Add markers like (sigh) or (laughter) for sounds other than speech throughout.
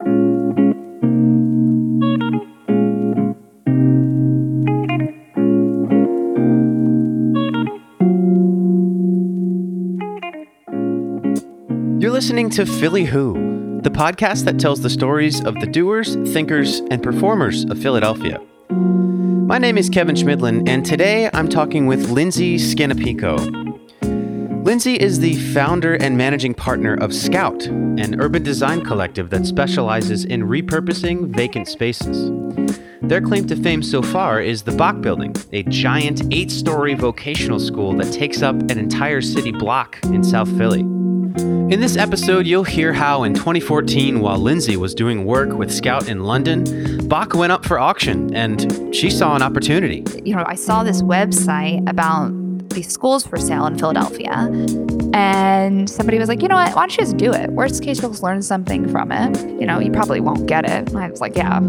You're listening to Philly Who, the podcast that tells the stories of the doers, thinkers, and performers of Philadelphia. My name is Kevin Schmidlin, and today I'm talking with Lindsey Scannapieco. Lindsey is the founder and managing partner of Scout, an urban design collective that specializes in repurposing vacant spaces. Their claim to fame so far is the Bok Building, a giant eight story vocational school that takes up an entire city block in South Philly. In this episode, you'll hear how in 2014, while Lindsey was doing work with Scout in London, Bok went up for auction and she saw an opportunity. You know, I saw this website about these schools for sale in Philadelphia. And somebody was like, you know what? Why don't you just do it? Worst case, you'll learn something from it. You know, you probably won't get it. I was like, yeah,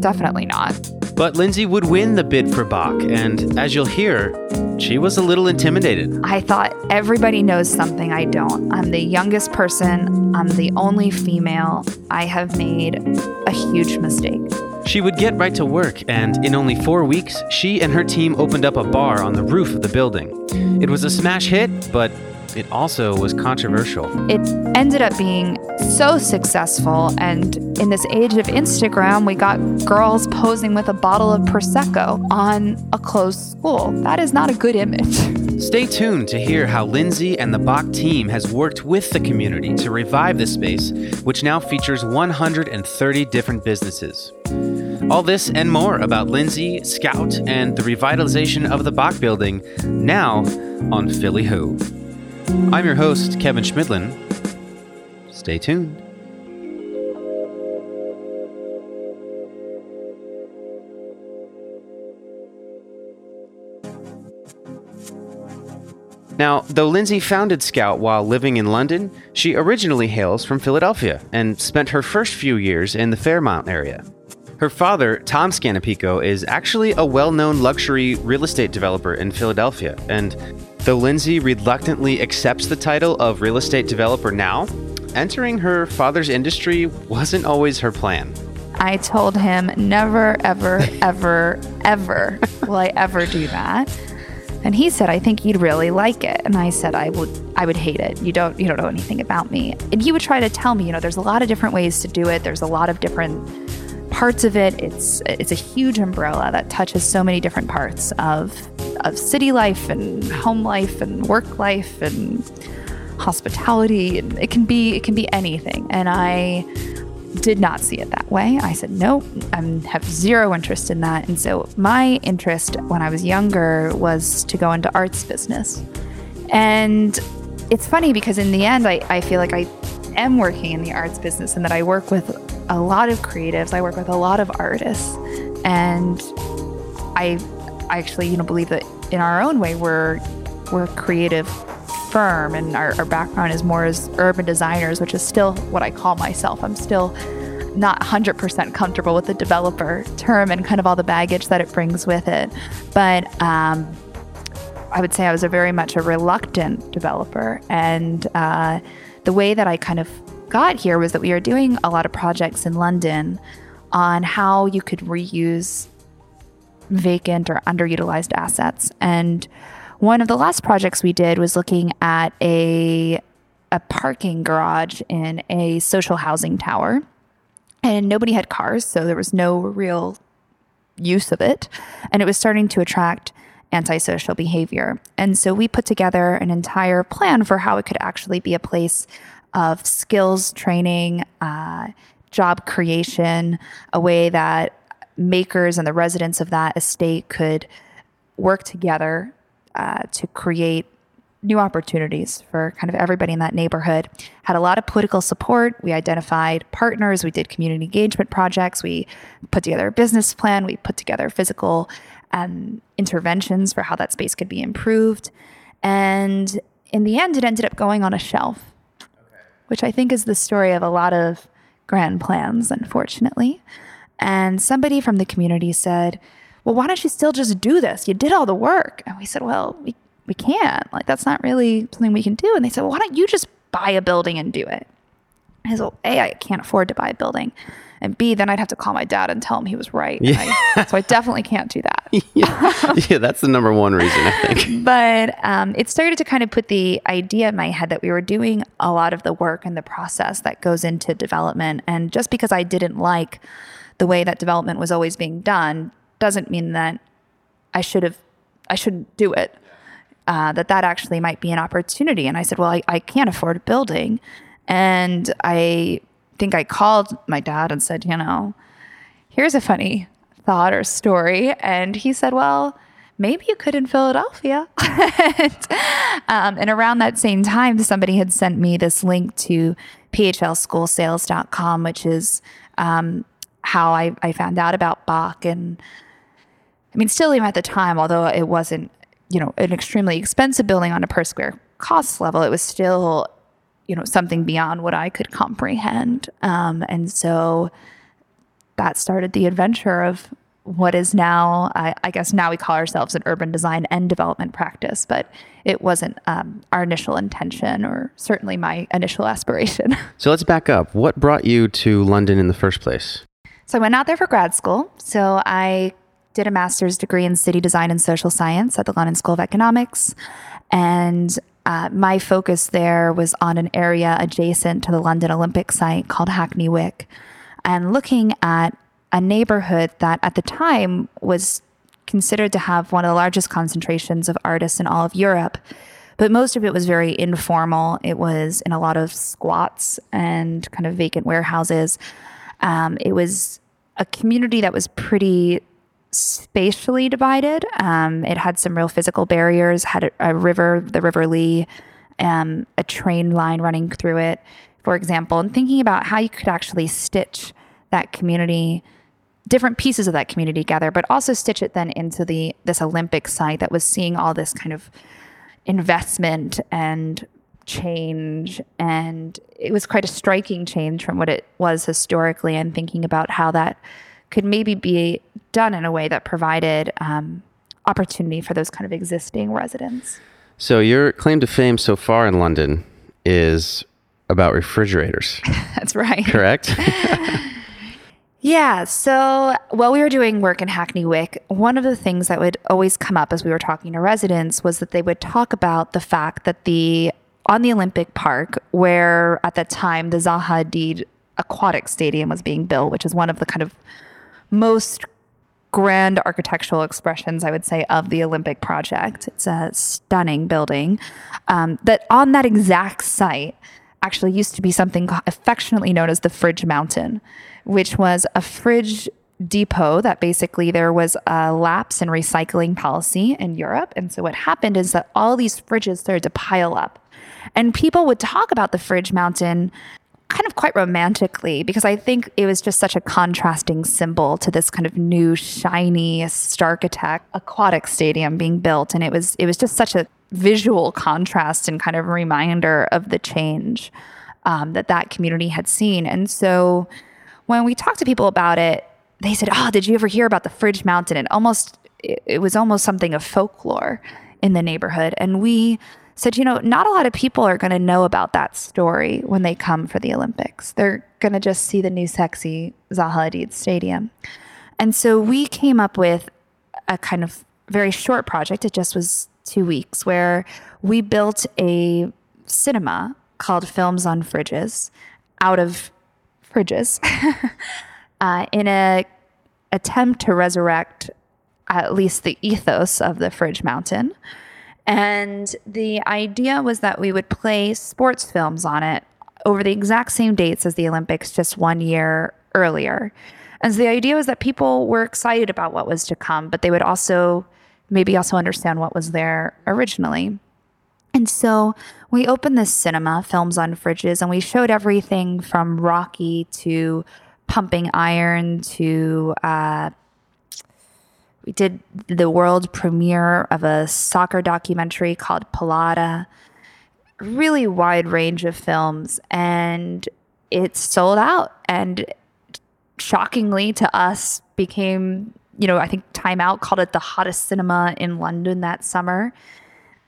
definitely not. But Lindsey would win the bid for Bok, and as you'll hear, she was a little intimidated. I thought everybody knows something I don't. I'm the youngest person, I'm the only female. I have made a huge mistake. She would get right to work, and in only four weeks, she and her team opened up a bar on the roof of the building. It was a smash hit, but it also was controversial. It ended up being so successful, and in this age of Instagram, we got girls posing with a bottle of Prosecco on a closed school. That is not a good image. (laughs) Stay tuned to hear how Lindsey and the Bok team has worked with the community to revive the space, which now features 130 different businesses. All this and more about Lindsey, Scout, and the revitalization of the Bok building now on Philly Who. I'm your host, Kevin Schmidlin. Stay tuned. Now, though Lindsey founded Scout while living in London, she originally hails from Philadelphia and spent her first few years in the Fairmount area. Her father, Tom Scannapieco, is actually a well known luxury real estate developer in Philadelphia. And though Lindsey reluctantly accepts the title of real estate developer now, entering her father's industry wasn't always her plan. I told him, never, ever, (laughs) ever, ever will I ever do that. And he said, I think you'd really like it. And I said, I would I would hate it. You don't you don't know anything about me. And he would try to tell me, you know, there's a lot of different ways to do it. There's a lot of different parts of it. It's it's a huge umbrella that touches so many different parts of of city life and home life and work life and hospitality. It can be it can be anything. And I did not see it that way. I said, nope, I have zero interest in that. And so my interest when I was younger was to go into arts business. And it's funny because in the end, I, I feel like I am working in the arts business and that I work with a lot of creatives. I work with a lot of artists. And I, I actually, you know, believe that in our own way, we're, we're creative firm and our, our background is more as urban designers, which is still what I call myself. I'm still not 100% comfortable with the developer term and kind of all the baggage that it brings with it. But um, I would say I was a very much a reluctant developer. And uh, the way that I kind of got here was that we were doing a lot of projects in London on how you could reuse vacant or underutilized assets. And one of the last projects we did was looking at a a parking garage in a social housing tower. And nobody had cars, so there was no real use of it. And it was starting to attract antisocial behavior. And so we put together an entire plan for how it could actually be a place of skills training, uh, job creation, a way that makers and the residents of that estate could work together uh, to create new opportunities for kind of everybody in that neighborhood. Had a lot of political support. We identified partners. We did community engagement projects. We put together a business plan. We put together physical um, interventions for how that space could be improved. And in the end, it ended up going on a shelf, okay. which I think is the story of a lot of grand plans, unfortunately. And somebody from the community said, well, why don't you still just do this? You did all the work. And we said, well, we, we can't. Like, that's not really something we can do. And they said, well, why don't you just buy a building and do it? I said, well, A, I can't afford to buy a building. And B, then I'd have to call my dad and tell him he was right. And I- (laughs) so I definitely can't do that. (laughs) yeah. yeah, that's the number one reason I think. (laughs) but um, it started to kind of put the idea in my head that we were doing a lot of the work and the process that goes into development. And just because I didn't like the way that development was always being done doesn't mean that I should have, I shouldn't do it. Uh, that that actually might be an opportunity. And I said, well, I, I can't afford a building. And I think I called my dad and said, you know, here's a funny thought or story. And he said, well, maybe you could in Philadelphia. (laughs) and, um, and around that same time, somebody had sent me this link to phlschoolsales.com, which is um, how I, I found out about Bok. And I mean, Stillium at the time, although it wasn't, you know, an extremely expensive building on a per square cost level, it was still, you know, something beyond what I could comprehend. Um, and so that started the adventure of what is now, I, I guess now we call ourselves an urban design and development practice, but it wasn't um, our initial intention or certainly my initial (laughs) aspiration. So let's back up. What brought you to London in the first place? So I went out there for grad school. So I did a master's degree in city design and social science at the London School of Economics. And uh, my focus there was on an area adjacent to the London Olympic site called Hackney Wick and looking at a neighborhood that at the time was considered to have one of the largest concentrations of artists in all of Europe. But most of it was very informal. It was in a lot of squats and kind of vacant warehouses. Um, it was a community that was pretty spatially divided. Um, it had some real physical barriers, had a, a river, the River Lee, um, a train line running through it, for example, and thinking about how you could actually stitch that community, different pieces of that community together, but also stitch it then into the this Olympic site that was seeing all this kind of investment and change and it was quite a striking change from what it was historically and thinking about how that could maybe be done in a way that provided um, opportunity for those kind of existing residents. So your claim to fame so far in London is about refrigerators, (laughs) That's right. correct? (laughs) Yeah. So while we were doing work in Hackney Wick, one of the things that would always come up as we were talking to residents was that they would talk about the fact that the on the Olympic Park, where at that time the Zaha Hadid Aquatic Stadium was being built, which is one of the kind of most grand architectural expressions, I would say, of the Olympic project. It's a stunning building. Um, that on that exact site actually used to be something affectionately known as the Fridge Mountain, which was a fridge depot that basically there was a lapse in recycling policy in Europe. And so what happened is that all these fridges started to pile up. And people would talk about the Fridge Mountain kind of quite romantically because I think it was just such a contrasting symbol to this kind of new shiny starchitect aquatic stadium being built. And it was it was just such a visual contrast and kind of reminder of the change um, that that community had seen. And so when we talked to people about it they said oh did you ever hear about the fridge mountain? And almost it, it was almost something of folklore in the neighborhood. And we said, you know, not a lot of people are going to know about that story when they come for the Olympics. They're going to just see the new sexy Zaha Hadid Stadium. And so we came up with a kind of very short project. It just was two weeks where we built a cinema called Films on Fridges out of fridges (laughs) uh, in a attempt to resurrect at least the ethos of the Fridge Mountain. And the idea was that we would play sports films on it over the exact same dates as the Olympics, just one year earlier. And so the idea was that people were excited about what was to come, but they would also maybe also understand what was there originally. And so we opened this cinema, Films on Fridges, and we showed everything from Rocky to Pumping Iron to uh, we did the world premiere of a soccer documentary called Pelada. Really wide range of films, and it sold out. And shockingly to us, became you know I think Time Out called it the hottest cinema in London that summer.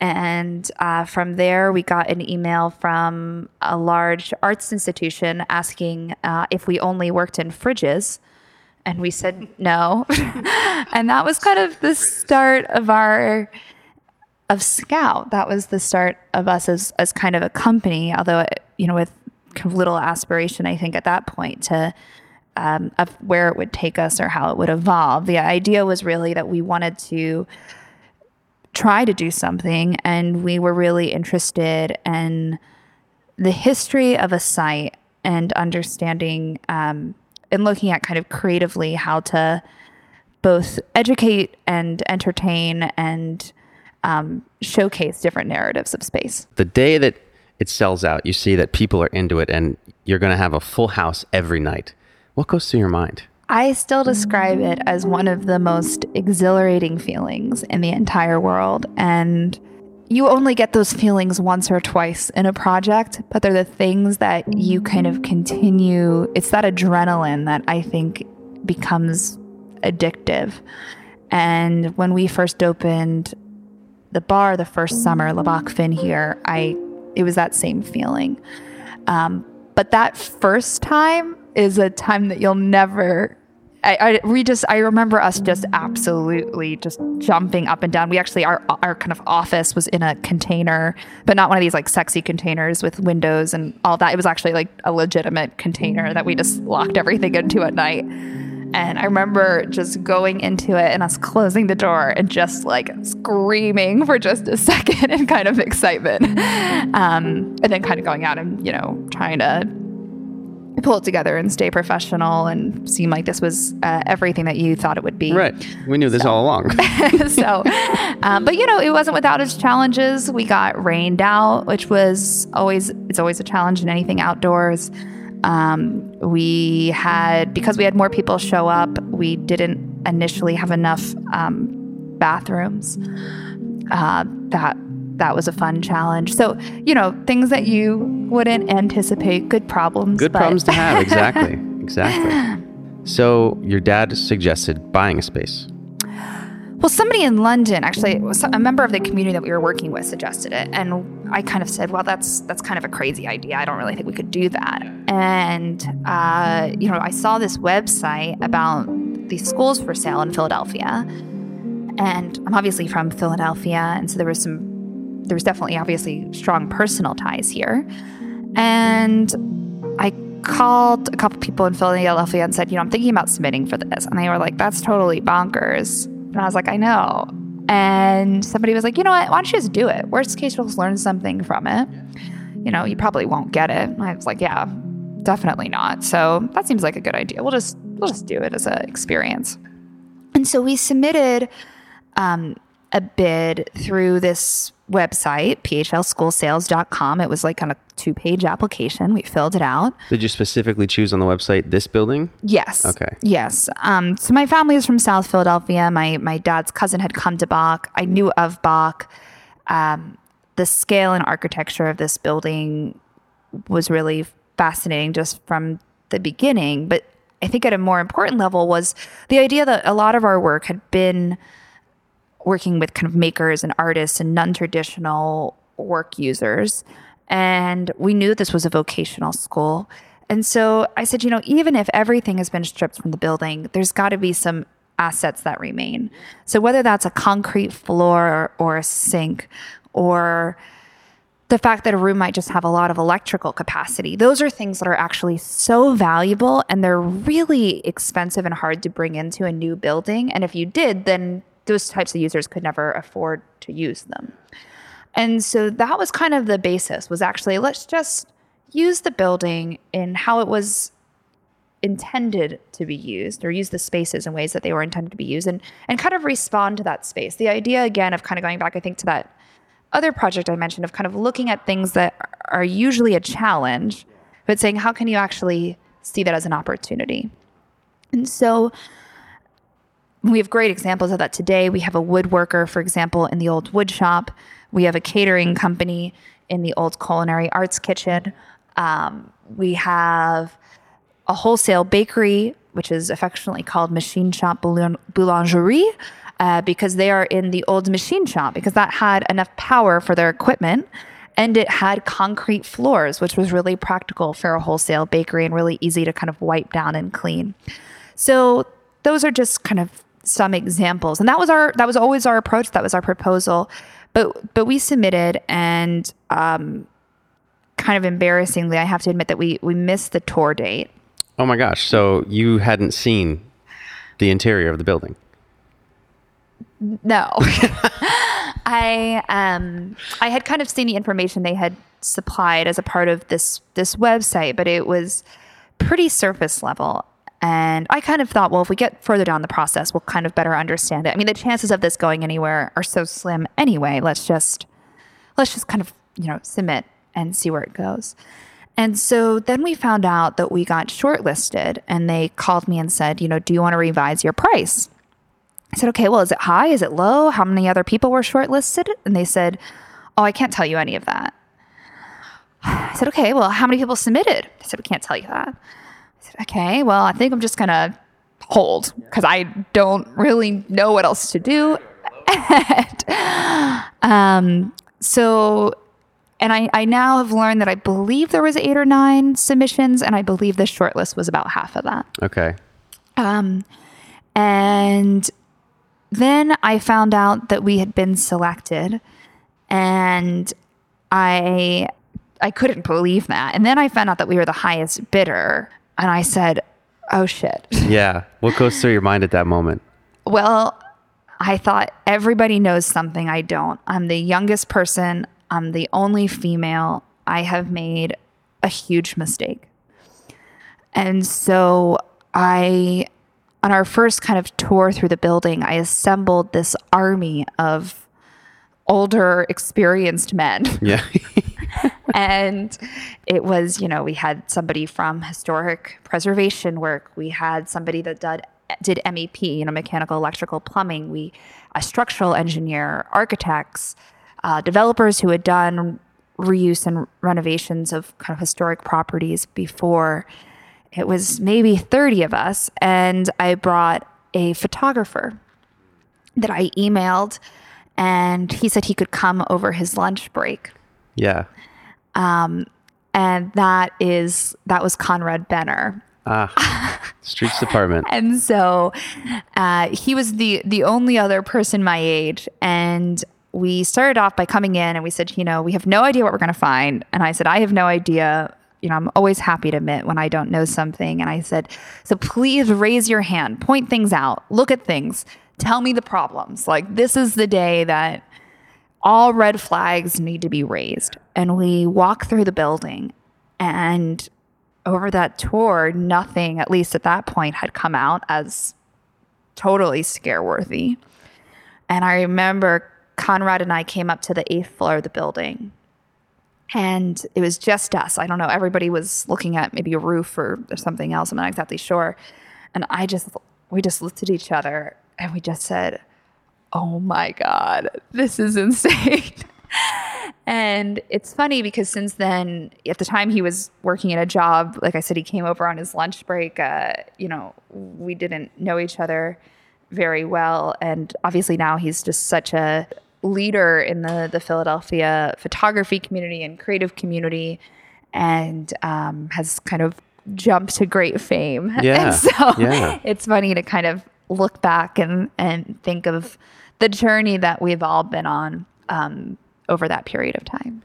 And uh, from there, we got an email from a large arts institution asking uh, if we only worked in fridges. And we said no. (laughs) and that was kind of the start of our of Scout. That was the start of us as as kind of a company, although you know with kind of little aspiration, I think at that point to um, of where it would take us or how it would evolve. The idea was really that we wanted to try to do something, and we were really interested in the history of a site and understanding um, and looking at kind of creatively how to both educate and entertain and um, showcase different narratives of space. The day that it sells out, you see that people are into it and you're going to have a full house every night. What goes through your mind? I still describe it as one of the most exhilarating feelings in the entire world. And you only get those feelings once or twice in a project, but they're the things that you kind of continue. It's that adrenaline that I think becomes addictive. And when we first opened the bar the first summer, Le Bok Fin here, I it was that same feeling. Um, but that first time is a time that you'll never. I, I we just I remember us just absolutely just jumping up and down. We actually our our kind of office was in a container, but not one of these like sexy containers with windows and all that. It was actually like a legitimate container that we just locked everything into at night. And I remember just going into it and us closing the door and just like screaming for just a (laughs) second in kind of excitement. Um, and then kind of going out and, you know, trying to pull it together and stay professional and seem like this was uh, everything that you thought it would be. Right. We knew this So- all along. (laughs) so, um, but you know, it wasn't without its challenges. We got rained out, which was always it's always a challenge in anything outdoors. Um, we had because we had more people show up. We didn't initially have enough um, bathrooms. Uh, that that was a fun challenge. So you know, things that you wouldn't anticipate. Good problems. Good but- problems to have. Exactly. (laughs) Exactly. So your dad suggested buying a space. Well, somebody in London, actually, a member of the community that we were working with, suggested it, and I kind of said, "Well, that's that's kind of a crazy idea. I don't really think we could do that." And uh, you know, I saw this website about these schools for sale in Philadelphia, and I'm obviously from Philadelphia, and so there was some, there was definitely obviously strong personal ties here, and I called a couple people in Philadelphia and said, you know, I'm thinking about submitting for this. And they were like, that's totally bonkers. And I was like, I know. And somebody was like, you know what? Why don't you just do it? Worst case, you'll learn something from it. You know, you probably won't get it. And I was like, yeah, definitely not. So that seems like a good idea. We'll just we'll just do it as an experience. And so we submitted um, a bid through this website, phlschoolsales.com. It was like kind of two page application. We filled it out. Did you specifically choose on the website this building? Yes. Okay. Yes. Um, so my family is from South Philadelphia. My my dad's cousin had come to Bok. I knew of Bok. Um, the scale and architecture of this building was really fascinating just from the beginning. But I think at a more important level was the idea that a lot of our work had been working with kind of makers and artists and non-traditional work users and we knew this was a vocational school and so i said you know even if everything has been stripped from the building there's got to be some assets that remain so whether that's a concrete floor or a sink or the fact that a room might just have a lot of electrical capacity. Those are things that are actually so valuable and they're really expensive and hard to bring into a new building. And if you did, then those types of users could never afford to use them. And so that was kind of the basis was actually let's just use the building in how it was intended to be used or use the spaces in ways that they were intended to be used and and kind of respond to that space. The idea again of kind of going back I think to that other project I mentioned of kind of looking at things that are usually a challenge, but saying, how can you actually see that as an opportunity? And so we have great examples of that today. We have a woodworker, for example, in the old wood shop. We have a catering company in the old culinary arts kitchen. Um, we have a wholesale bakery, which is affectionately called Machine Shop Boulangerie, uh, because they are in the old machine shop because that had enough power for their equipment and it had concrete floors, which was really practical for a wholesale bakery and really easy to kind of wipe down and clean. So those are just kind of some examples, and that was our that was always our approach. That was our proposal, but but we submitted and. Um, kind of embarrassingly, I have to admit that we we missed the tour date. Oh my gosh! So you hadn't seen the interior of the building? No. (laughs) I um I had kind of seen the information they had supplied as a part of this this website, but it was pretty surface level. And I kind of thought, well, if we get further down the process, we'll kind of better understand it. I mean, the chances of this going anywhere are so slim anyway. Let's just let's just kind of, you know, submit and see where it goes. And so then we found out that we got shortlisted and they called me and said, you know, do you want to revise your price? I said, okay, well, is it high? Is it low? How many other people were shortlisted? And they said, oh, I can't tell you any of that. I said, okay, well, how many people submitted? They said, we can't tell you that. I said, okay, well, I think I'm just going to hold because I don't really know what else to do. (laughs) and, um, so and I, I now have learned that I believe there was eight or nine submissions, and I believe the shortlist was about half of that. Okay. Um, and then I found out that we had been selected, and I I couldn't believe that. And then I found out that we were the highest bidder, and I said, "Oh shit." (laughs) Yeah. What goes through your mind at that moment? Well, I thought everybody knows something I don't. I'm the youngest person. I'm the only female. I have made a huge mistake. And so I, on our first kind of tour through the building, I assembled this army of older, experienced men. Yeah. (laughs) and it was, you know, we had somebody from historic preservation work. We had somebody that did did MEP, you know, mechanical, electrical, plumbing. We a structural engineer, architects, uh, developers who had done reuse and renovations of kind of historic properties before. It was maybe 30 of us, and I brought a photographer that I emailed, and he said he could come over his lunch break. Yeah. Um, and that is that was Conrad Benner. Ah, streets department. (laughs) and so uh, he was the the only other person my age, and we started off by coming in and we said, you know, we have no idea what we're going to find. And I said, I have no idea. You know, I'm always happy to admit when I don't know something. And I said, so please raise your hand, point things out, look at things, tell me the problems. Like, this is the day that all red flags need to be raised. And we walk through the building and over that tour, nothing, at least at that point, had come out as totally scare worthy. And I remember Conrad and I came up to the eighth floor of the building. And it was just us. I don't know. Everybody was looking at maybe a roof or, or something else. I'm not exactly sure. And I just, we just looked at each other and we just said, Oh my God, this is insane. (laughs) and it's funny because since then, at the time he was working at a job, like I said, he came over on his lunch break. Uh, you know, we didn't know each other very well. And obviously now he's just such a leader in the the Philadelphia photography community and creative community, and um, has kind of jumped to great fame. (laughs) Yeah, and so yeah. it's funny to kind of look back and and think of the journey that we've all been on um, over that period of time.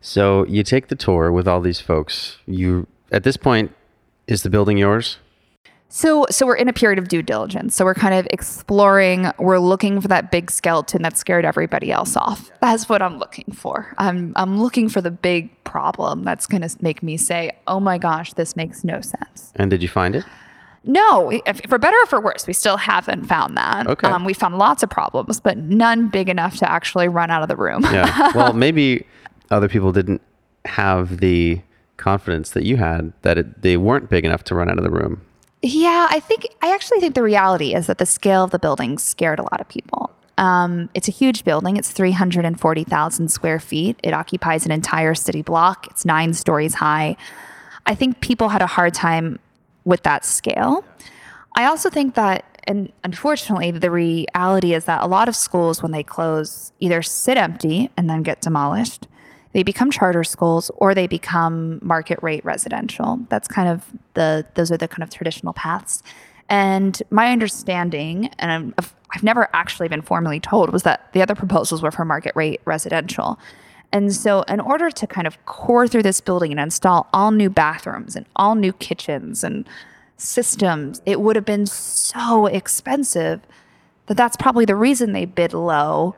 So you take the tour with all these folks. You at this point, is the building yours? So, so we're in a period of due diligence. So we're kind of exploring. We're looking for that big skeleton that scared everybody else off. That's what I'm looking for. I'm I'm looking for the big problem that's going to make me say, "Oh my gosh, this makes no sense." And did you find it? No, for better or for worse, we still haven't found that. Okay. Um, we found lots of problems, but none big enough to actually run out of the room. Yeah. (laughs) Well, maybe other people didn't have the confidence that you had that it, they weren't big enough to run out of the room. Yeah, I think I actually think the reality is that the scale of the building scared a lot of people. Um, it's a huge building. It's 340,000 square feet. It occupies an entire city block. It's nine stories high. I think people had a hard time with that scale. I also think that and unfortunately, the reality is that a lot of schools, when they close, either sit empty and then get demolished, they become charter schools, or they become market rate residential. That's kind of the those are the kind of traditional paths. And my understanding, and I've, I've never actually been formally told, was that the other proposals were for market rate residential. And so, in order to kind of core through this building and install all new bathrooms and all new kitchens and systems, it would have been so expensive that that's probably the reason they bid low.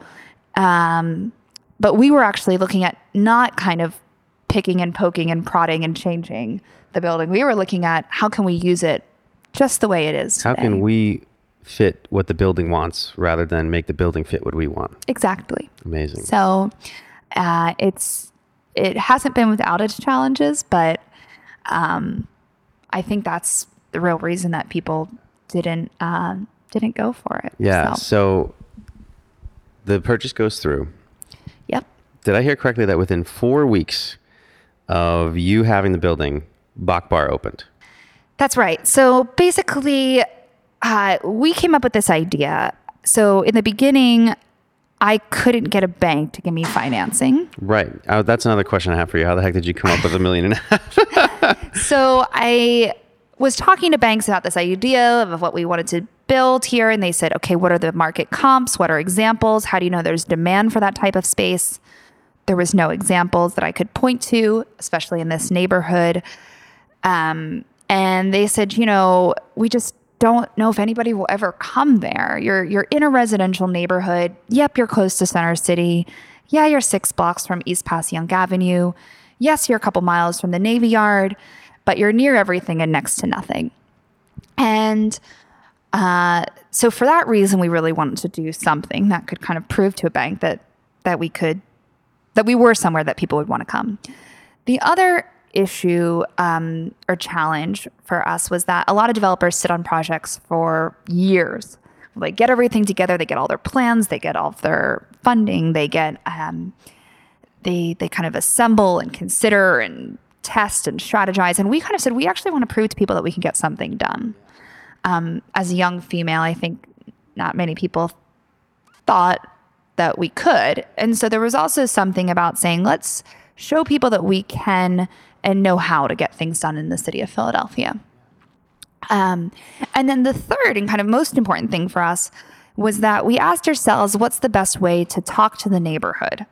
Um, but we were actually looking at not kind of picking and poking and prodding and changing the building. We were looking at how can we use it just the way it is. How can we fit what the building wants rather than make the building fit what we want? exactly? Amazing. So uh, it's it hasn't been without its challenges, but um, I think that's the real reason that people didn't uh, didn't go for it. yeah. So, So the purchase goes through. yep. Did I hear correctly that within four weeks of you having the building, Bok Bar opened? That's right. So basically, uh, we came up with this idea. So in the beginning, I couldn't get a bank to give me financing. Right. Uh, that's another question I have for you. How the heck did you come up with a million and a half? (laughs) So I was talking to banks about this idea of what we wanted to build here, and they said, okay, what are the market comps? What are examples? How do you know there's demand for that type of space? There was no examples that I could point to, especially in this neighborhood. Um, and they said, you know, we just don't know if anybody will ever come there. You're you're in a residential neighborhood. Yep, you're close to Center City. Yeah, you're six blocks from East Passyunk Avenue. Yes, you're a couple miles from the Navy Yard, but you're near everything and next to nothing. And uh, so for that reason, we really wanted to do something that could kind of prove to a bank that that we could that we were somewhere that people would want to come. The other issue um, or challenge for us was that a lot of developers sit on projects for years. They get everything together, they get all their plans, they get all of their funding, they get um, they they kind of assemble and consider and test and strategize. And we kind of said we actually want to prove to people that we can get something done. Um, as a young female, I think not many people thought that we could. And so there was also something about saying, let's show people that we can and know how to get things done in the city of Philadelphia. Um, and then the third and kind of most important thing for us was that we asked ourselves, what's the best way to talk to the neighborhood?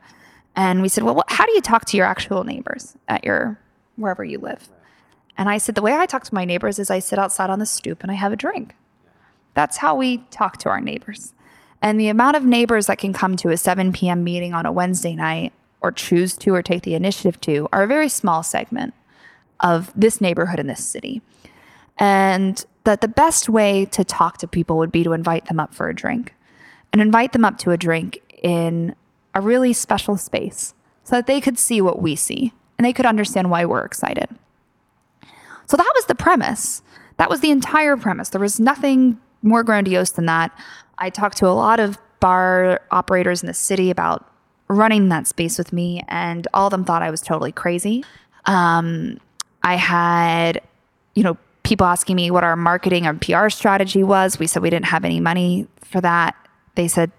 And we said, well, what, how do you talk to your actual neighbors at your wherever you live? And I said, the way I talk to my neighbors is I sit outside on the stoop and I have a drink. That's how we talk to our neighbors. And the amount of neighbors that can come to a 7 p.m. meeting on a Wednesday night or choose to or take the initiative to are a very small segment of this neighborhood in this city. And that the best way to talk to people would be to invite them up for a drink and invite them up to a drink in a really special space so that they could see what we see and they could understand why we're excited. So that was the premise. That was the entire premise. There was nothing more grandiose than that. I talked to a lot of bar operators in the city about running that space with me, and all of them thought I was totally crazy. Um, I had, you know, people asking me what our marketing and PR strategy was. We said we didn't have any money for that. They said,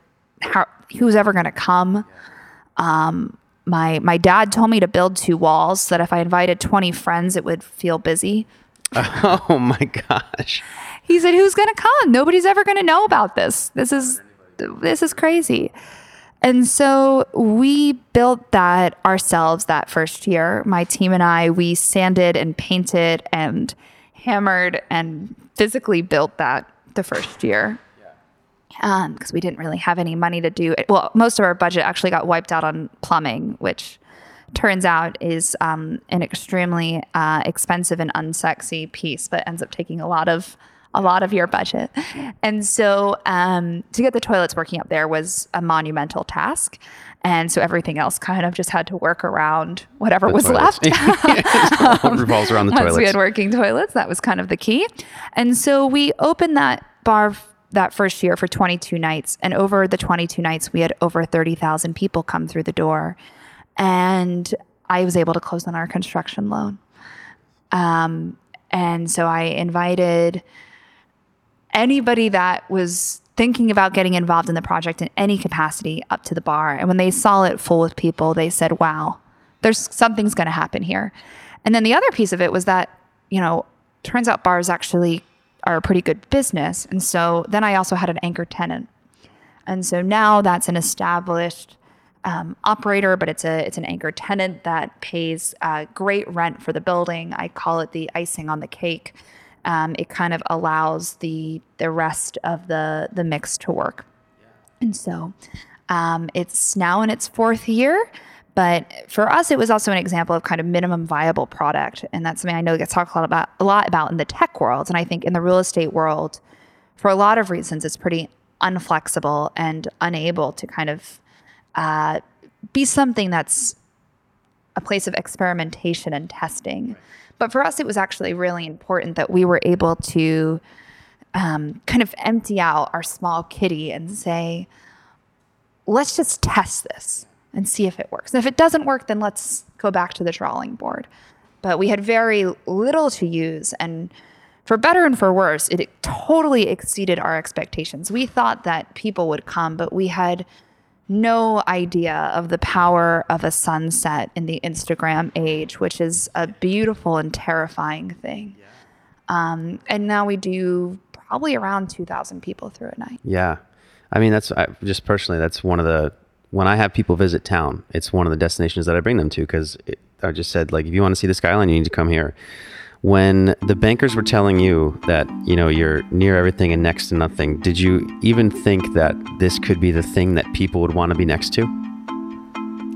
How, "Who's ever going to come?" Um, my my dad told me to build two walls so that if I invited 20 friends, it would feel busy. (laughs) Oh my gosh. He said, "Who's going to come? Nobody's ever going to know about this. This is this is crazy." And so we built that ourselves that first year. My team and I, we sanded and painted and hammered and physically built that the first year because um, we didn't really have any money to do it. Well, most of our budget actually got wiped out on plumbing, which turns out is um, an extremely uh, expensive and unsexy piece, but ends up taking a lot of a lot of your budget. And so um, to get the toilets working up there was a monumental task. And so everything else kind of just had to work around whatever The was toilets. left. (laughs) All (laughs) (laughs) revolves around the Once we had working toilets, that was kind of the key. And so we opened that bar f- that first year for 22 nights. And over the 22 nights, we had over 30,000 people come through the door. And I was able to close on our construction loan. Um, and so I invited anybody that was thinking about getting involved in the project in any capacity up to the bar. And when they saw it full with people, they said, wow, there's something's going to happen here. And then the other piece of it was that, you know, turns out bars actually are a pretty good business. And so then I also had an anchor tenant. And so now that's an established um, operator, but it's a it's an anchor tenant that pays uh, great rent for the building. I call it the icing on the cake. Um, it kind of allows the the rest of the the mix to work, and so um, it's now in its fourth year. But for us, it was also an example of kind of minimum viable product, and that's something I know gets talked a lot about a lot about in the tech world, and I think in the real estate world, for a lot of reasons, it's pretty unflexible and unable to kind of uh, be something that's a place of experimentation and testing. But for us, it was actually really important that we were able to um, kind of empty out our small kitty and say, let's just test this and see if it works. And if it doesn't work, then let's go back to the drawing board. But we had very little to use. And for better and for worse, it totally exceeded our expectations. We thought that people would come, but we had no idea of the power of a sunset in the Instagram age, which is a beautiful and terrifying thing. Um, and now we do probably around 2,000 people through a night. Yeah. I mean, that's I, just personally, that's one of the, when I have people visit town, it's one of the destinations that I bring them to because I just said, like, if you want to see the skyline, you need to come here when the bankers were telling you that you know you're near everything and next to nothing did you even think that this could be the thing that people would want to be next to?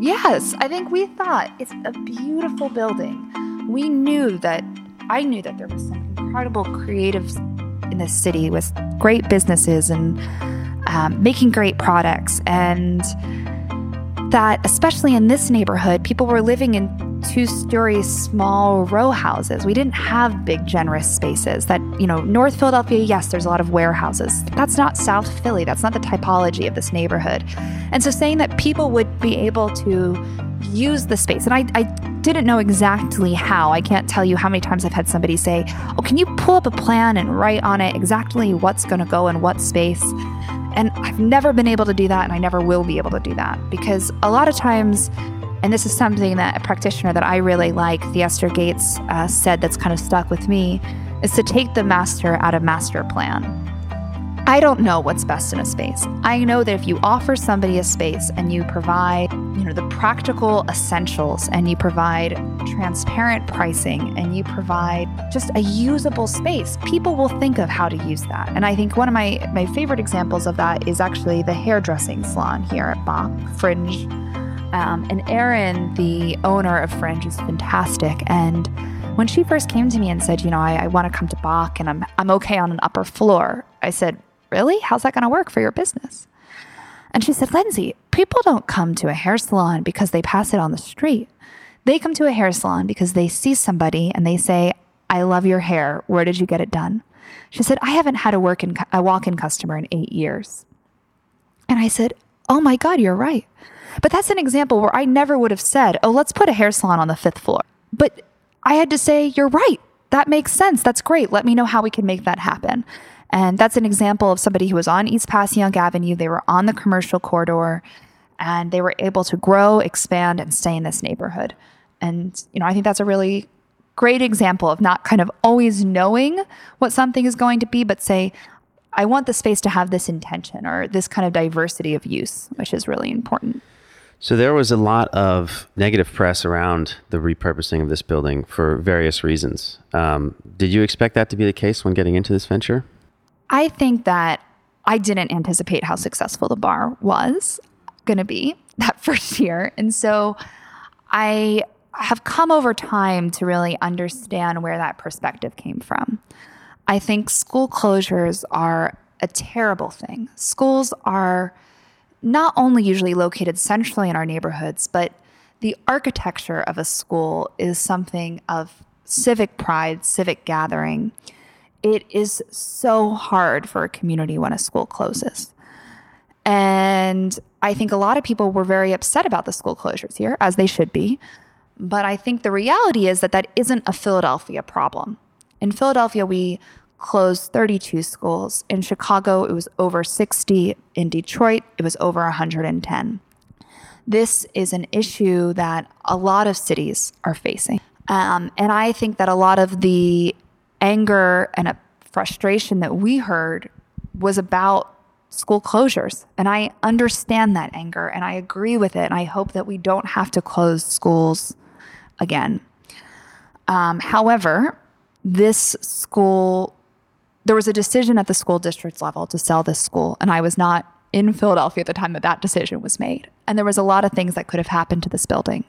Yes i think we thought it's a beautiful building. We knew that i knew that there was some incredible creatives in this city with great businesses and um, making great products and that especially in this neighborhood people were living in two story small row houses. We didn't have big, generous spaces. That, you know, North Philadelphia, yes, there's a lot of warehouses. That's not South Philly. That's not the typology of this neighborhood. And so saying that people would be able to use the space, and I, I didn't know exactly how. I can't tell you how many times I've had somebody say, Oh, can you pull up a plan and write on it exactly what's going to go in what space? And I've never been able to do that, and I never will be able to do that because a lot of times, and this is something that a practitioner that I really like, Theaster Gates, uh, said that's kind of stuck with me, is to take the master out of master plan. I don't know what's best in a space. I know that if you offer somebody a space and you provide, you know, the practical essentials and you provide transparent pricing and you provide just a usable space, people will think of how to use that. And I think one of my my favorite examples of that is actually the hairdressing salon here at Bok Fringe um, and Erin, the owner of Fringe, is fantastic. And when she first came to me and said, you know, I, I want to come to Bok and I'm, I'm okay on an upper floor, I said, really? How's that going to work for your business? And she said, Lindsey, people don't come to a hair salon because they pass it on the street. They come to a hair salon because they see somebody and they say, I love your hair. Where did you get it done? She said, I haven't had a work in, a walk-in customer in eight years. And I said, Oh my God, you're right. But that's an example where I never would have said, oh, let's put a hair salon on the fifth floor. But I had to say, you're right. That makes sense. That's great. Let me know how we can make that happen. And that's an example of somebody who was on East Passyunk Avenue. They were on the commercial corridor and they were able to grow, expand, and stay in this neighborhood. And, you know, I think that's a really great example of not kind of always knowing what something is going to be, but say, I want the space to have this intention or this kind of diversity of use, which is really important. So there was a lot of negative press around the repurposing of this building for various reasons. Um, did you expect that to be the case when getting into this venture? I think that I didn't anticipate how successful the bar was going to be (laughs) that first year. And so I have come over time to really understand where that perspective came from. I think school closures are a terrible thing. Schools are not only usually located centrally in our neighborhoods, but the architecture of a school is something of civic pride, civic gathering. It is so hard for a community when a school closes. And I think a lot of people were very upset about the school closures here, as they should be. But I think the reality is that that isn't a Philadelphia problem. In Philadelphia, we closed 32 schools. In Chicago, it was over 60. In Detroit, it was over 110. This is an issue that a lot of cities are facing. Um, and I think that a lot of the anger and a frustration that we heard was about school closures. And I understand that anger and I agree with it. And I hope that we don't have to close schools again. Um, however, this school, there was a decision at the school district level to sell this school. And I was not in Philadelphia at the time that that decision was made. And there was a lot of things that could have happened to this building.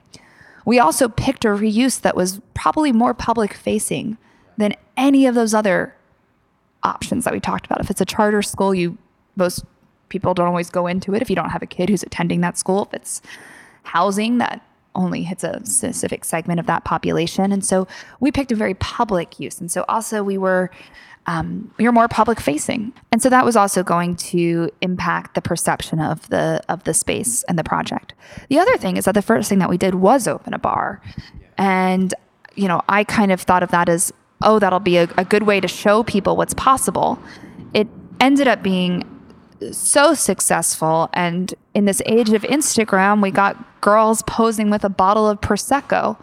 We also picked a reuse that was probably more public facing than any of those other options that we talked about. If it's a charter school, you most people don't always go into it if you don't have a kid who's attending that school. If it's housing that only hits a specific segment of that population. And so we picked a very public use. And so also we were um, we were more public facing. And so that was also going to impact the perception of the of the space and the project. The other thing is that the first thing that we did was open a bar. And you know, I kind of thought of that as oh, that'll be a, a good way to show people what's possible. It ended up being so successful. And in this age of Instagram, we got girls posing with a bottle of Prosecco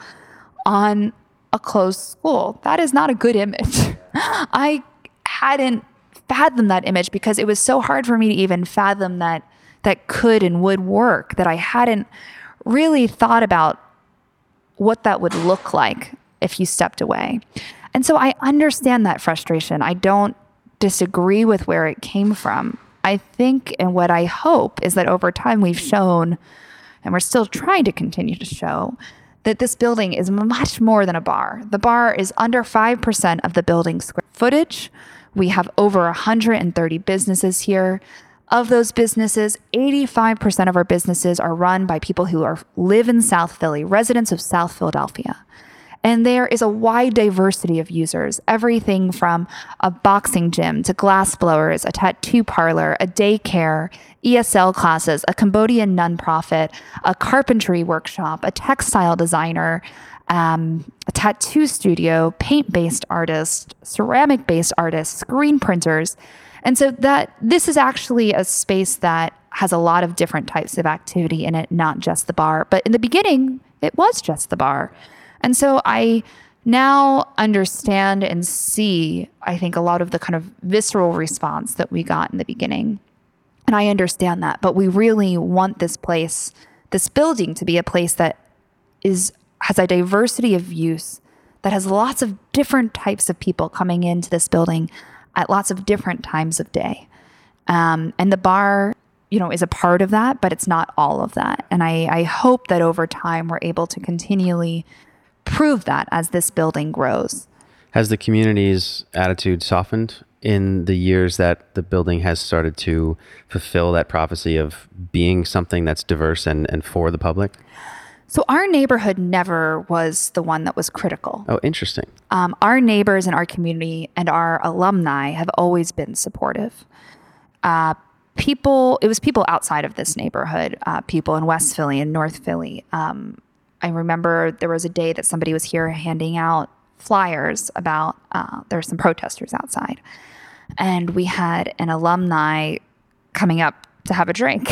on a closed school. That is not a good image. (laughs) I hadn't fathomed that image because it was so hard for me to even fathom that that could and would work that I hadn't really thought about what that would look like if you stepped away. And so I understand that frustration. I don't disagree with where it came from. I think and what I hope is that over time we've shown, and we're still trying to continue to show, that this building is much more than a bar. The bar is under 5% of the building's square footage. We have over 130 businesses here. Of those businesses, 85% of our businesses are run by people who are live in South Philly, residents of South Philadelphia. And there is a wide diversity of users, everything from a boxing gym to glass blowers, a tattoo parlor, a daycare, ESL classes, a Cambodian nonprofit, a carpentry workshop, a textile designer, um, a tattoo studio, paint based artist, ceramic based artists, screen printers. And so that this is actually a space that has a lot of different types of activity in it, not just the bar. But in the beginning, it was just the bar. And so I now understand and see, I think, a lot of the kind of visceral response that we got in the beginning. And I understand that. But we really want this place, this building, to be a place that is has a diversity of use, that has lots of different types of people coming into this building at lots of different times of day. Um, and the bar, you know, is a part of that, but it's not all of that. And I, I hope that over time we're able to continually prove that as this building grows. Has the community's attitude softened in the years that the building has started to fulfill that prophecy of being something that's diverse and, and for the public? So, our neighborhood never was the one that was critical. Oh, interesting. Um, our neighbors in our community and our alumni have always been supportive. Uh, people, it was people outside of this neighborhood, uh, people in West Philly and North Philly, um, I remember there was a day that somebody was here handing out flyers about uh, there were some protesters outside, and we had an alumni coming up to have a drink.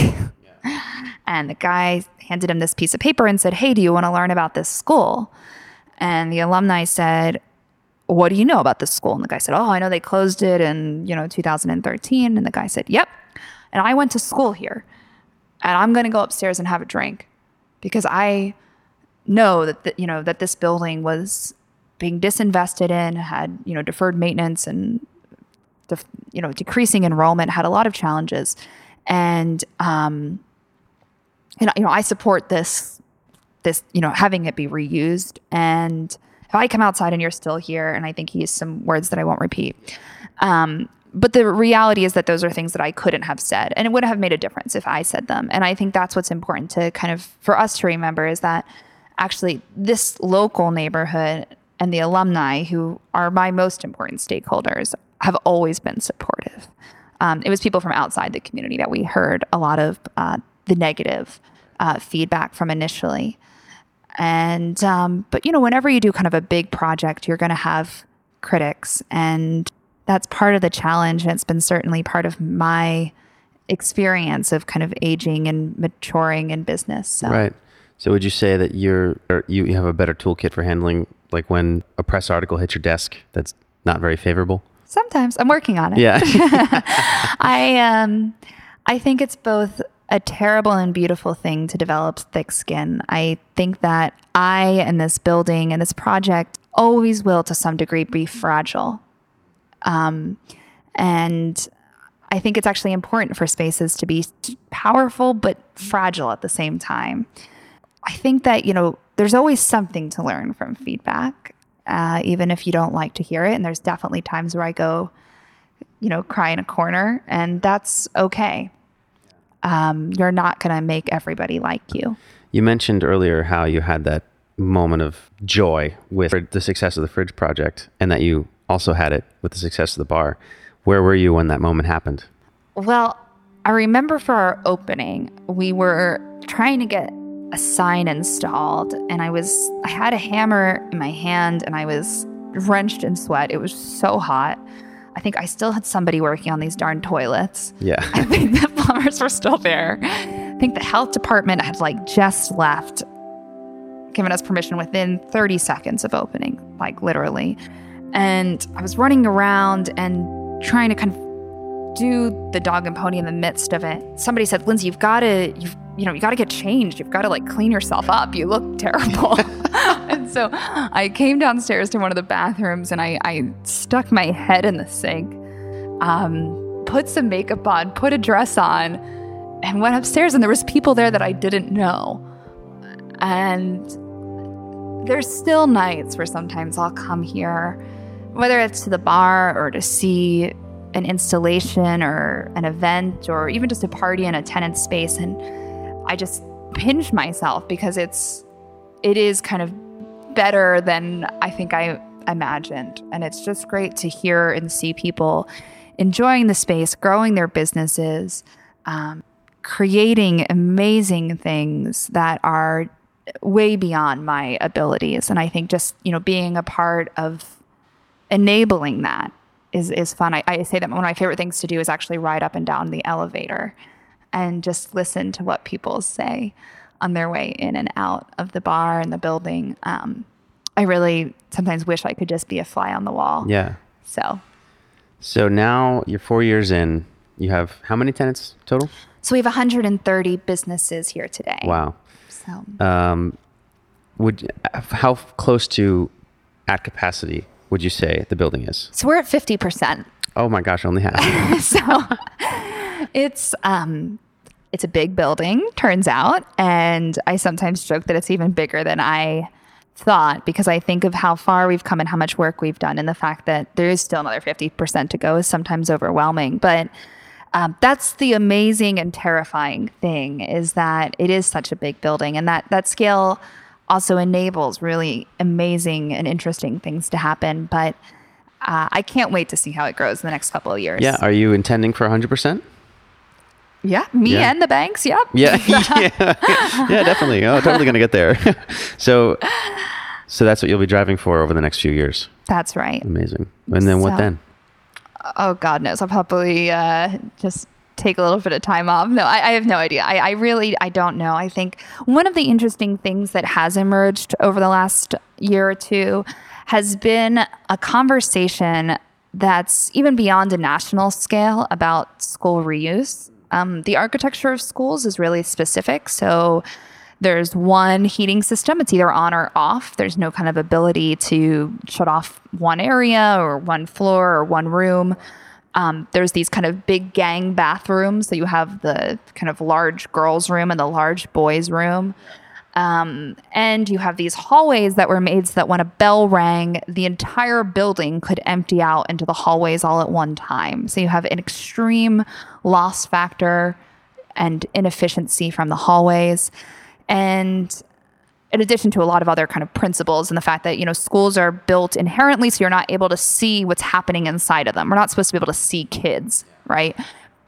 (laughs) and the guy handed him this piece of paper and said, Hey, do you want to learn about this school? And the alumni said, What do you know about this school? And the guy said, Oh, I know they closed it in, you know, 2013. And the guy said, Yep. And I went to school here. And I'm going to go upstairs and have a drink because I know that the, you know that this building was being disinvested in, had you know deferred maintenance and you know decreasing enrollment, had a lot of challenges, and um, know, you know I support this this you know having it be reused and if I come outside and you're still here, and I think he used some words that I won't repeat. Um, but the reality is that those are things that I couldn't have said, and it would have made a difference if I said them. And I think that's what's important to kind of for us to remember is that actually this local neighborhood and the alumni who are my most important stakeholders have always been supportive. Um, it was people from outside the community that we heard a lot of uh, the negative uh, feedback from initially. And, um, but you know, whenever you do kind of a big project, you're going to have critics. And that's part of the challenge. And it's been certainly part of my experience of kind of aging and maturing in business. So. Right. So would you say that you're or you you have a better toolkit for handling like when a press article hits your desk that's not very favorable? Sometimes I'm working on it. Yeah. (laughs) I um I think it's both a terrible and beautiful thing to develop thick skin. I think that I and this building and this project always will to some degree be fragile. Um and I think it's actually important for spaces to be powerful but fragile at the same time. I think that, you know, there's always something to learn from feedback, uh, even if you don't like to hear it. And there's definitely times where I go, you know, cry in a corner, and that's okay. Um, you're not going to make everybody like you. You mentioned earlier how you had that moment of joy with the success of the fridge project and that you also had it with the success of the bar. Where were you when that moment happened? Well, I remember for our opening, we were trying to get a sign installed and I was I had a hammer in my hand and I was drenched in sweat. It was so hot. I think I still had somebody working on these darn toilets. Yeah. (laughs) I think the plumbers were still there. I think the health department had like just left, given us permission within 30 seconds of opening, like literally. And I was running around and trying to kind of do the dog and pony in the midst of it. Somebody said, Lindsey, you've got to, you've, you know, you got to get changed. You've got to like clean yourself up. You look terrible. (laughs) (laughs) and so I came downstairs to one of the bathrooms and I, I stuck my head in the sink, um, put some makeup on, put a dress on, and went upstairs. And there was people there that I didn't know. And there's still nights where sometimes I'll come here, whether it's to the bar or to see an installation or an event or even just a party in a tenant space and I just pinch myself because it's it is kind of better than I think I imagined. And it's just great to hear and see people enjoying the space, growing their businesses, um, creating amazing things that are way beyond my abilities. And I think just you know being a part of enabling that is is fun. I, I say that one of my favorite things to do is actually ride up and down the elevator and just listen to what people say on their way in and out of the bar and the building. Um, I really sometimes wish I could just be a fly on the wall. Yeah. So. So now you're four years in. You have how many tenants total? So we have 130 businesses here today. Wow. So. Um, would how close to at capacity would you say the building is? So we're at 50%. Oh my gosh, only half. (laughs) so it's um it's a big building, turns out, and I sometimes joke that it's even bigger than I thought because I think of how far we've come and how much work we've done, and the fact that there is still another 50% to go is sometimes overwhelming. But um, that's the amazing and terrifying thing is that it is such a big building, and that that scale also enables really amazing and interesting things to happen. But uh, I can't wait to see how it grows in the next couple of years. Yeah. Are you intending for 100%? Yeah. Me Yeah. and the banks. Yep. Yeah. (laughs) (laughs) yeah. yeah, definitely. Oh, totally going to get there. (laughs) so, so that's what you'll be driving for over the next few years. That's right. Amazing. And then what then? Oh God knows. I'll probably uh, just take a little bit of time off. No, I, I have no idea. I, I really, I don't know. I think one of the interesting things that has emerged over the last year or two has been a conversation that's even beyond a national scale about school reuse. Um, the architecture of schools is really specific. So there's one heating system, it's either on or off. There's no kind of ability to shut off one area or one floor or one room. Um, there's these kind of big gang bathrooms. So you have the kind of large girls' room and the large boys' room. Um, and you have these hallways that were made so that when a bell rang, the entire building could empty out into the hallways all at one time. So you have an extreme loss factor and inefficiency from the hallways. And in addition to a lot of other kind of principles and the fact that you know schools are built inherently so you're not able to see what's happening inside of them we're not supposed to be able to see kids right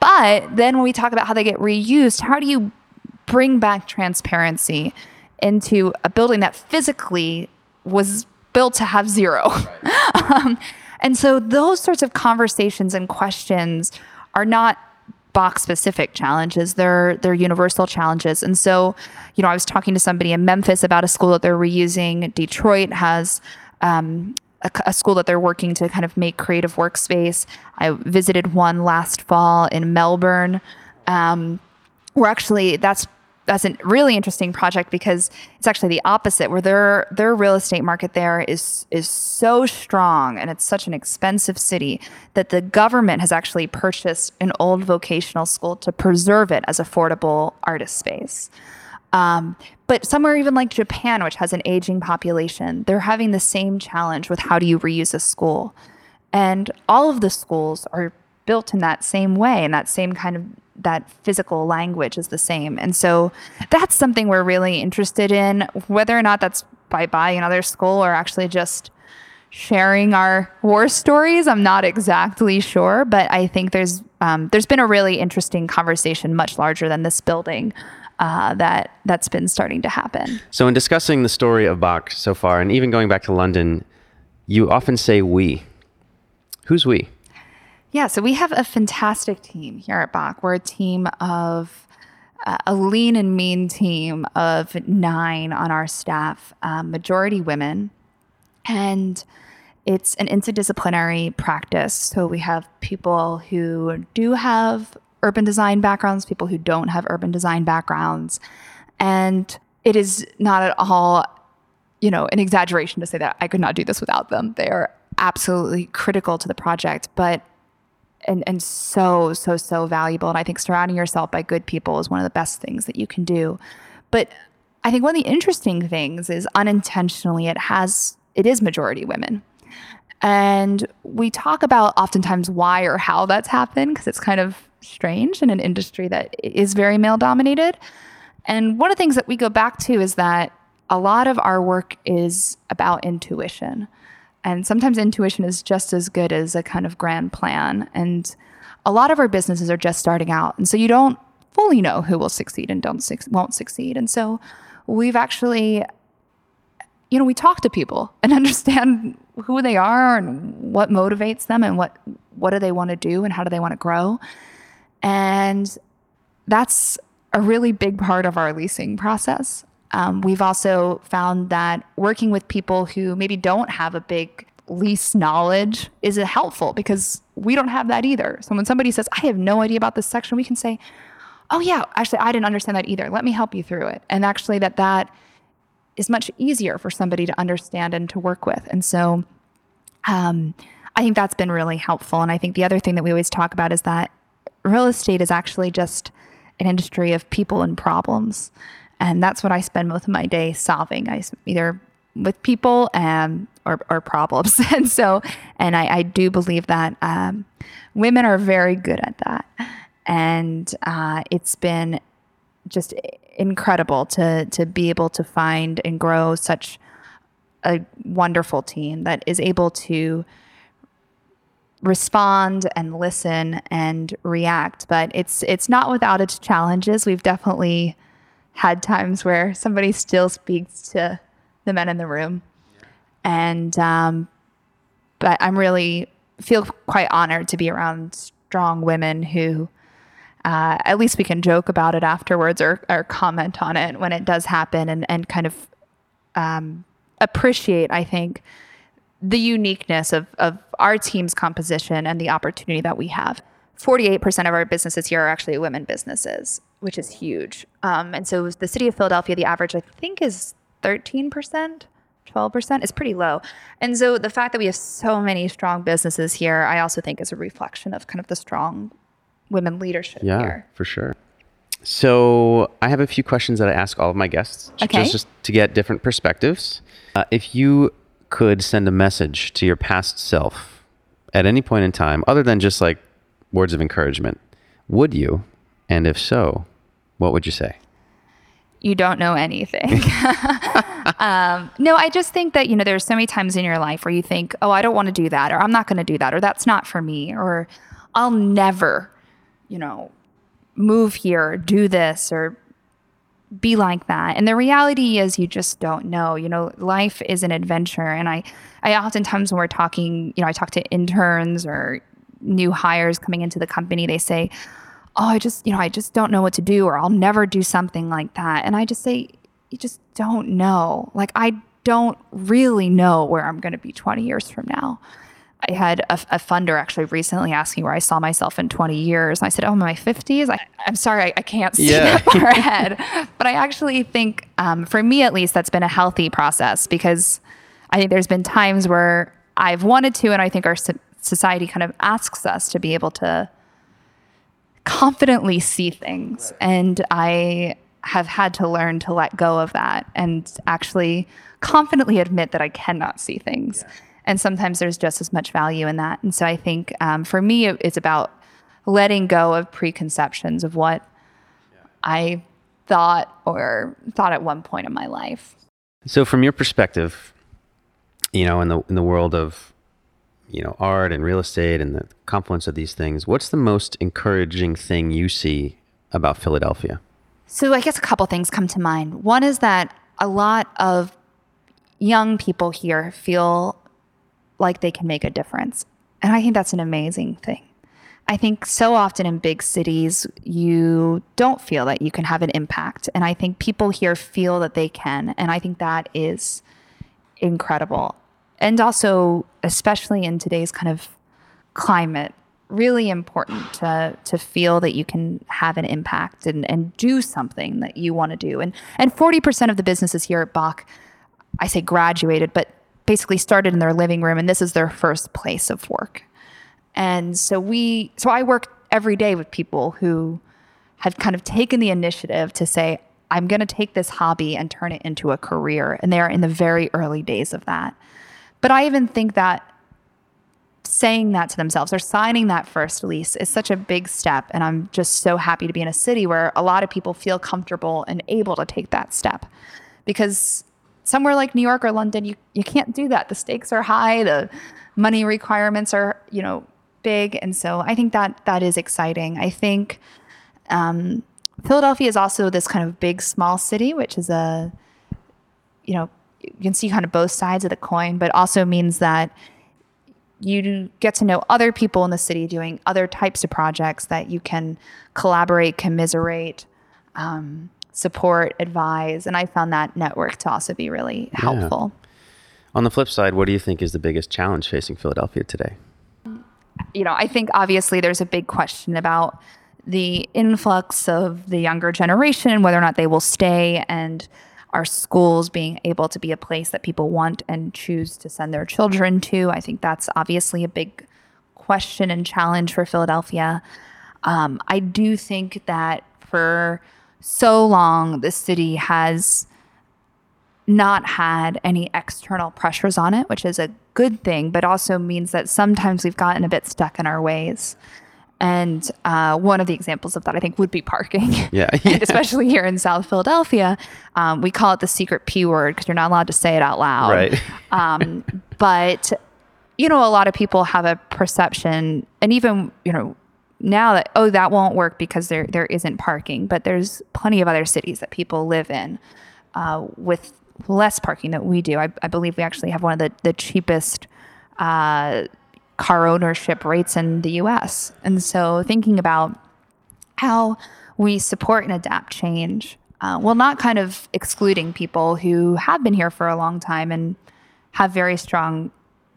but then when we talk about how they get reused how do you bring back transparency into a building that physically was built to have zero (laughs) um, And so those sorts of conversations and questions are not Bok specific challenges. They're they're universal challenges. And so, you know, I was talking to somebody in Memphis about a school that they're reusing. Detroit has um, a, a, school that they're working to kind of make creative workspace. I visited one last fall in Melbourne. Um, we're actually that's that's a really interesting project because it's actually the opposite where their their real estate market there is is so strong and it's such an expensive city that the government has actually purchased an old vocational school to preserve it as affordable artist space. Um, but somewhere even like Japan, which has an aging population, they're having the same challenge with how do you reuse a school. And all of the schools are built in that same way, in that same kind of that physical language is the same. And so that's something we're really interested in, whether or not that's by buying another school or actually just sharing our war stories. I'm not exactly sure, but I think there's um, there's been a really interesting conversation, much larger than this building, uh, that that's been starting to happen. So, in discussing the story of Bok so far, and even going back to London, you often say "we." Who's we? Yeah, so we have a fantastic team here at Bok. We're a team of uh, a lean and mean team of nine on our staff, um, majority women, and it's an interdisciplinary practice. So we have people who do have urban design backgrounds, people who don't have urban design backgrounds, and it is not at all, you know, an exaggeration to say that I could not do this without them. They are absolutely critical to the project, but and and so so so valuable. And I think surrounding yourself by good people is one of the best things that you can do. But I think one of the interesting things is unintentionally it has it is majority women. And we talk about oftentimes why or how that's happened because it's kind of strange in an industry that is very male dominated. And one of the things that we go back to is that a lot of our work is about intuition. And sometimes intuition is just as good as a kind of grand plan. And a lot of our businesses are just starting out. And so you don't fully know who will succeed and don't su- won't succeed. And so we've actually you know, we talk to people (laughs) and understand who they are and what motivates them and what what do they want to do and how do they want to grow. And that's a really big part of our leasing process. Um, we've also found that working with people who maybe don't have a big lease knowledge is helpful because we don't have that either. So when somebody says, I have no idea about this section, we can say, Oh yeah, actually I didn't understand that either. Let me help you through it. And actually that that is much easier for somebody to understand and to work with. And so um, I think that's been really helpful. And I think the other thing that we always talk about is that real estate is actually just an industry of people and problems. And that's what I spend most of my day solving. I either with people and or, or problems. (laughs) and so, and I, I do believe that um, women are very good at that. And uh, it's been just incredible to to be able to find and grow such a wonderful team that is able to respond and listen and react but it's it's not without its challenges we've definitely had times where somebody still speaks to the men in the room. And, um, but I'm really feel quite honored to be around strong women who, uh, at least we can joke about it afterwards or, or comment on it when it does happen and, and kind of um, appreciate, I think, the uniqueness of, of our team's composition and the opportunity that we have. 48% of our businesses here are actually women businesses which is huge. Um, and so the city of Philadelphia, the average I think is 13%. 12% is pretty low. And so the fact that we have so many strong businesses here, I also think is a reflection of kind of the strong women leadership yeah, here. for sure. So I have a few questions that I ask all of my guests, okay. just, just to get different perspectives. Uh, if you could send a message to your past self at any point in time, other than just like words of encouragement, would you? And if so, what would you say? You don't know anything. (laughs) um, no, I just think that, you know, there's so many times in your life where you think, oh, I don't want to do that, or I'm not going to do that, or that's not for me, or I'll never, you know, move here, or do this, or be like that. And the reality is you just don't know. You know, life is an adventure. And I, I oftentimes when we're talking, you know, I talk to interns or new hires coming into the company, they say, Oh, I just, you know, I just don't know what to do, or I'll never do something like that. And I just say, You just don't know. Like, I don't really know where I'm going to be 20 years from now. I had a, a, funder actually recently asking where I saw myself in 20 years. And I said, Oh, my 50s? I, am sorry, I, I, can't see yeah. that far (laughs) ahead. But I actually think, um, for me at least, that's been a healthy process because I think there's been times where I've wanted to, and I think our society kind of asks us to be able to confidently see things. And I have had to learn to let go of that and actually confidently admit that I cannot see things. Yeah. And sometimes there's just as much value in that. And so I think um, for me, it's about letting go of preconceptions of what yeah. I thought or thought at one point in my life. So, from your perspective, you know, in the in the world of you know art and real estate and the confluence of these things, what's the most encouraging thing you see about Philadelphia? So, I guess a couple things come to mind. One is that a lot of young people here feel like they can make a difference. And I think that's an amazing thing. I think so often in big cities, you don't feel that you can have an impact. And I think people here feel that they can. And I think that is incredible. And also, especially in today's kind of climate, really important to to feel that you can have an impact and, and do something that you want to do. And and 40% of the businesses here at Bok I say graduated, but basically started in their living room and this is their first place of work. And so we so I work every day with people who have kind of taken the initiative to say I'm going to take this hobby and turn it into a career and they are in the very early days of that. But I even think that saying that to themselves or signing that first lease is such a big step and I'm just so happy to be in a city where a lot of people feel comfortable and able to take that step. Because somewhere like New York or London, you, you can't do that. The stakes are high, the money requirements are, you know, big. And so I think that that is exciting. I think um, Philadelphia is also this kind of big, small city, which is a, you know, you can see kind of both sides of the coin, but also means that you get to know other people in the city doing other types of projects that you can collaborate, commiserate. Um, support, advise. And I found that network to also be really helpful. Yeah. On the flip side, what do you think is the biggest challenge facing Philadelphia today? You know, I think obviously there's a big question about the influx of the younger generation and whether or not they will stay and our schools being able to be a place that people want and choose to send their children to. I think that's obviously a big question and challenge for Philadelphia. Um, I do think that for so long the city has not had any external pressures on it, which is a good thing, but also means that sometimes we've gotten a bit stuck in our ways. And uh, one of the examples of that, I think, would be parking. (laughs) Yeah. (laughs) and especially here in South Philadelphia, um, we call it the secret P word because you're not allowed to say it out loud. Right. (laughs) um, but, you know, a lot of people have a perception, and even, you know, now that oh that won't work because there there isn't parking but there's plenty of other cities that people live in uh, with less parking that we do I, I, believe we actually have one of the, the cheapest uh, car ownership rates in the us and so thinking about how we support and adapt change uh, while not kind of excluding people who have been here for a long time and have very strong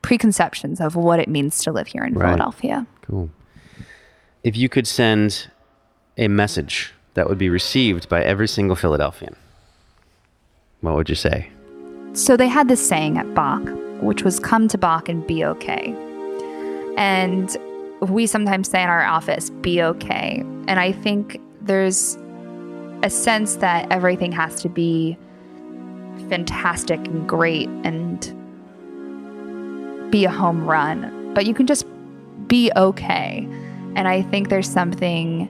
preconceptions of what it means to live here in right. Philadelphia. Cool if you could send a message that would be received by every single Philadelphian, what would you say? So they had this saying at Bok, which was come to Bok and be okay. And we sometimes say in our office, be okay. And I think there's a sense that everything has to be fantastic and great and be a home run, but you can just be okay. And I think there's something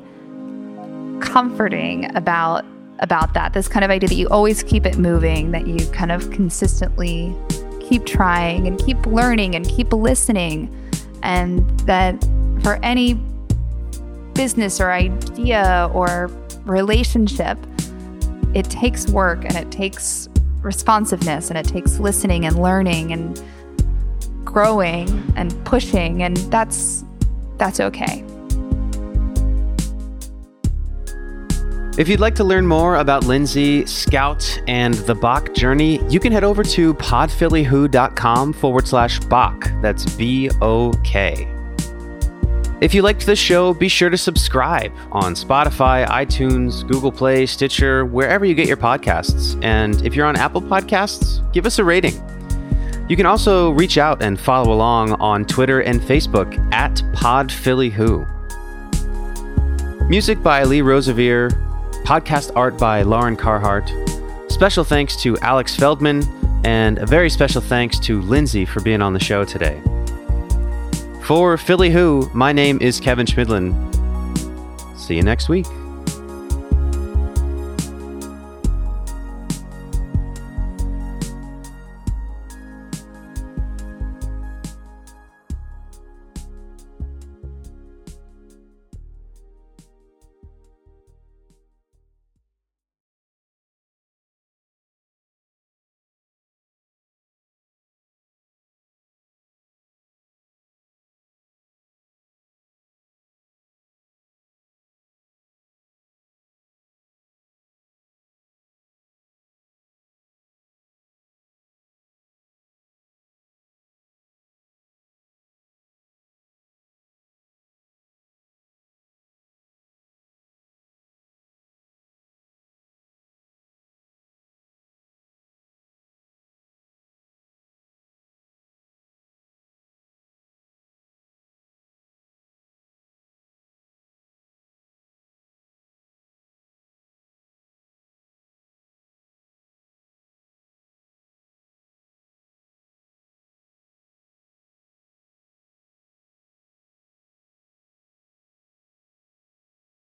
comforting about about that. This kind of idea that you always keep it moving, that you kind of consistently keep trying and keep learning and keep listening and that for any business or idea or relationship it takes work and it takes responsiveness and it takes listening and learning and growing and pushing and that's that's okay. If you'd like to learn more about Lindsey, Scout, and the Bok journey, you can head over to podphillywho.com forward slash Bok. That's B O K. If you liked this show, be sure to subscribe on Spotify, iTunes, Google Play, Stitcher, wherever you get your podcasts. And if you're on Apple Podcasts, give us a rating. You can also reach out and follow along on Twitter and Facebook at PodPhillyWho. Music by Lee Rosevere, podcast art by Lauren Carhart. Special thanks to Alex Feldman, and a very special thanks to Lindsey for being on the show today. For Philly Who, my name is Kevin Schmidlin. See you next week.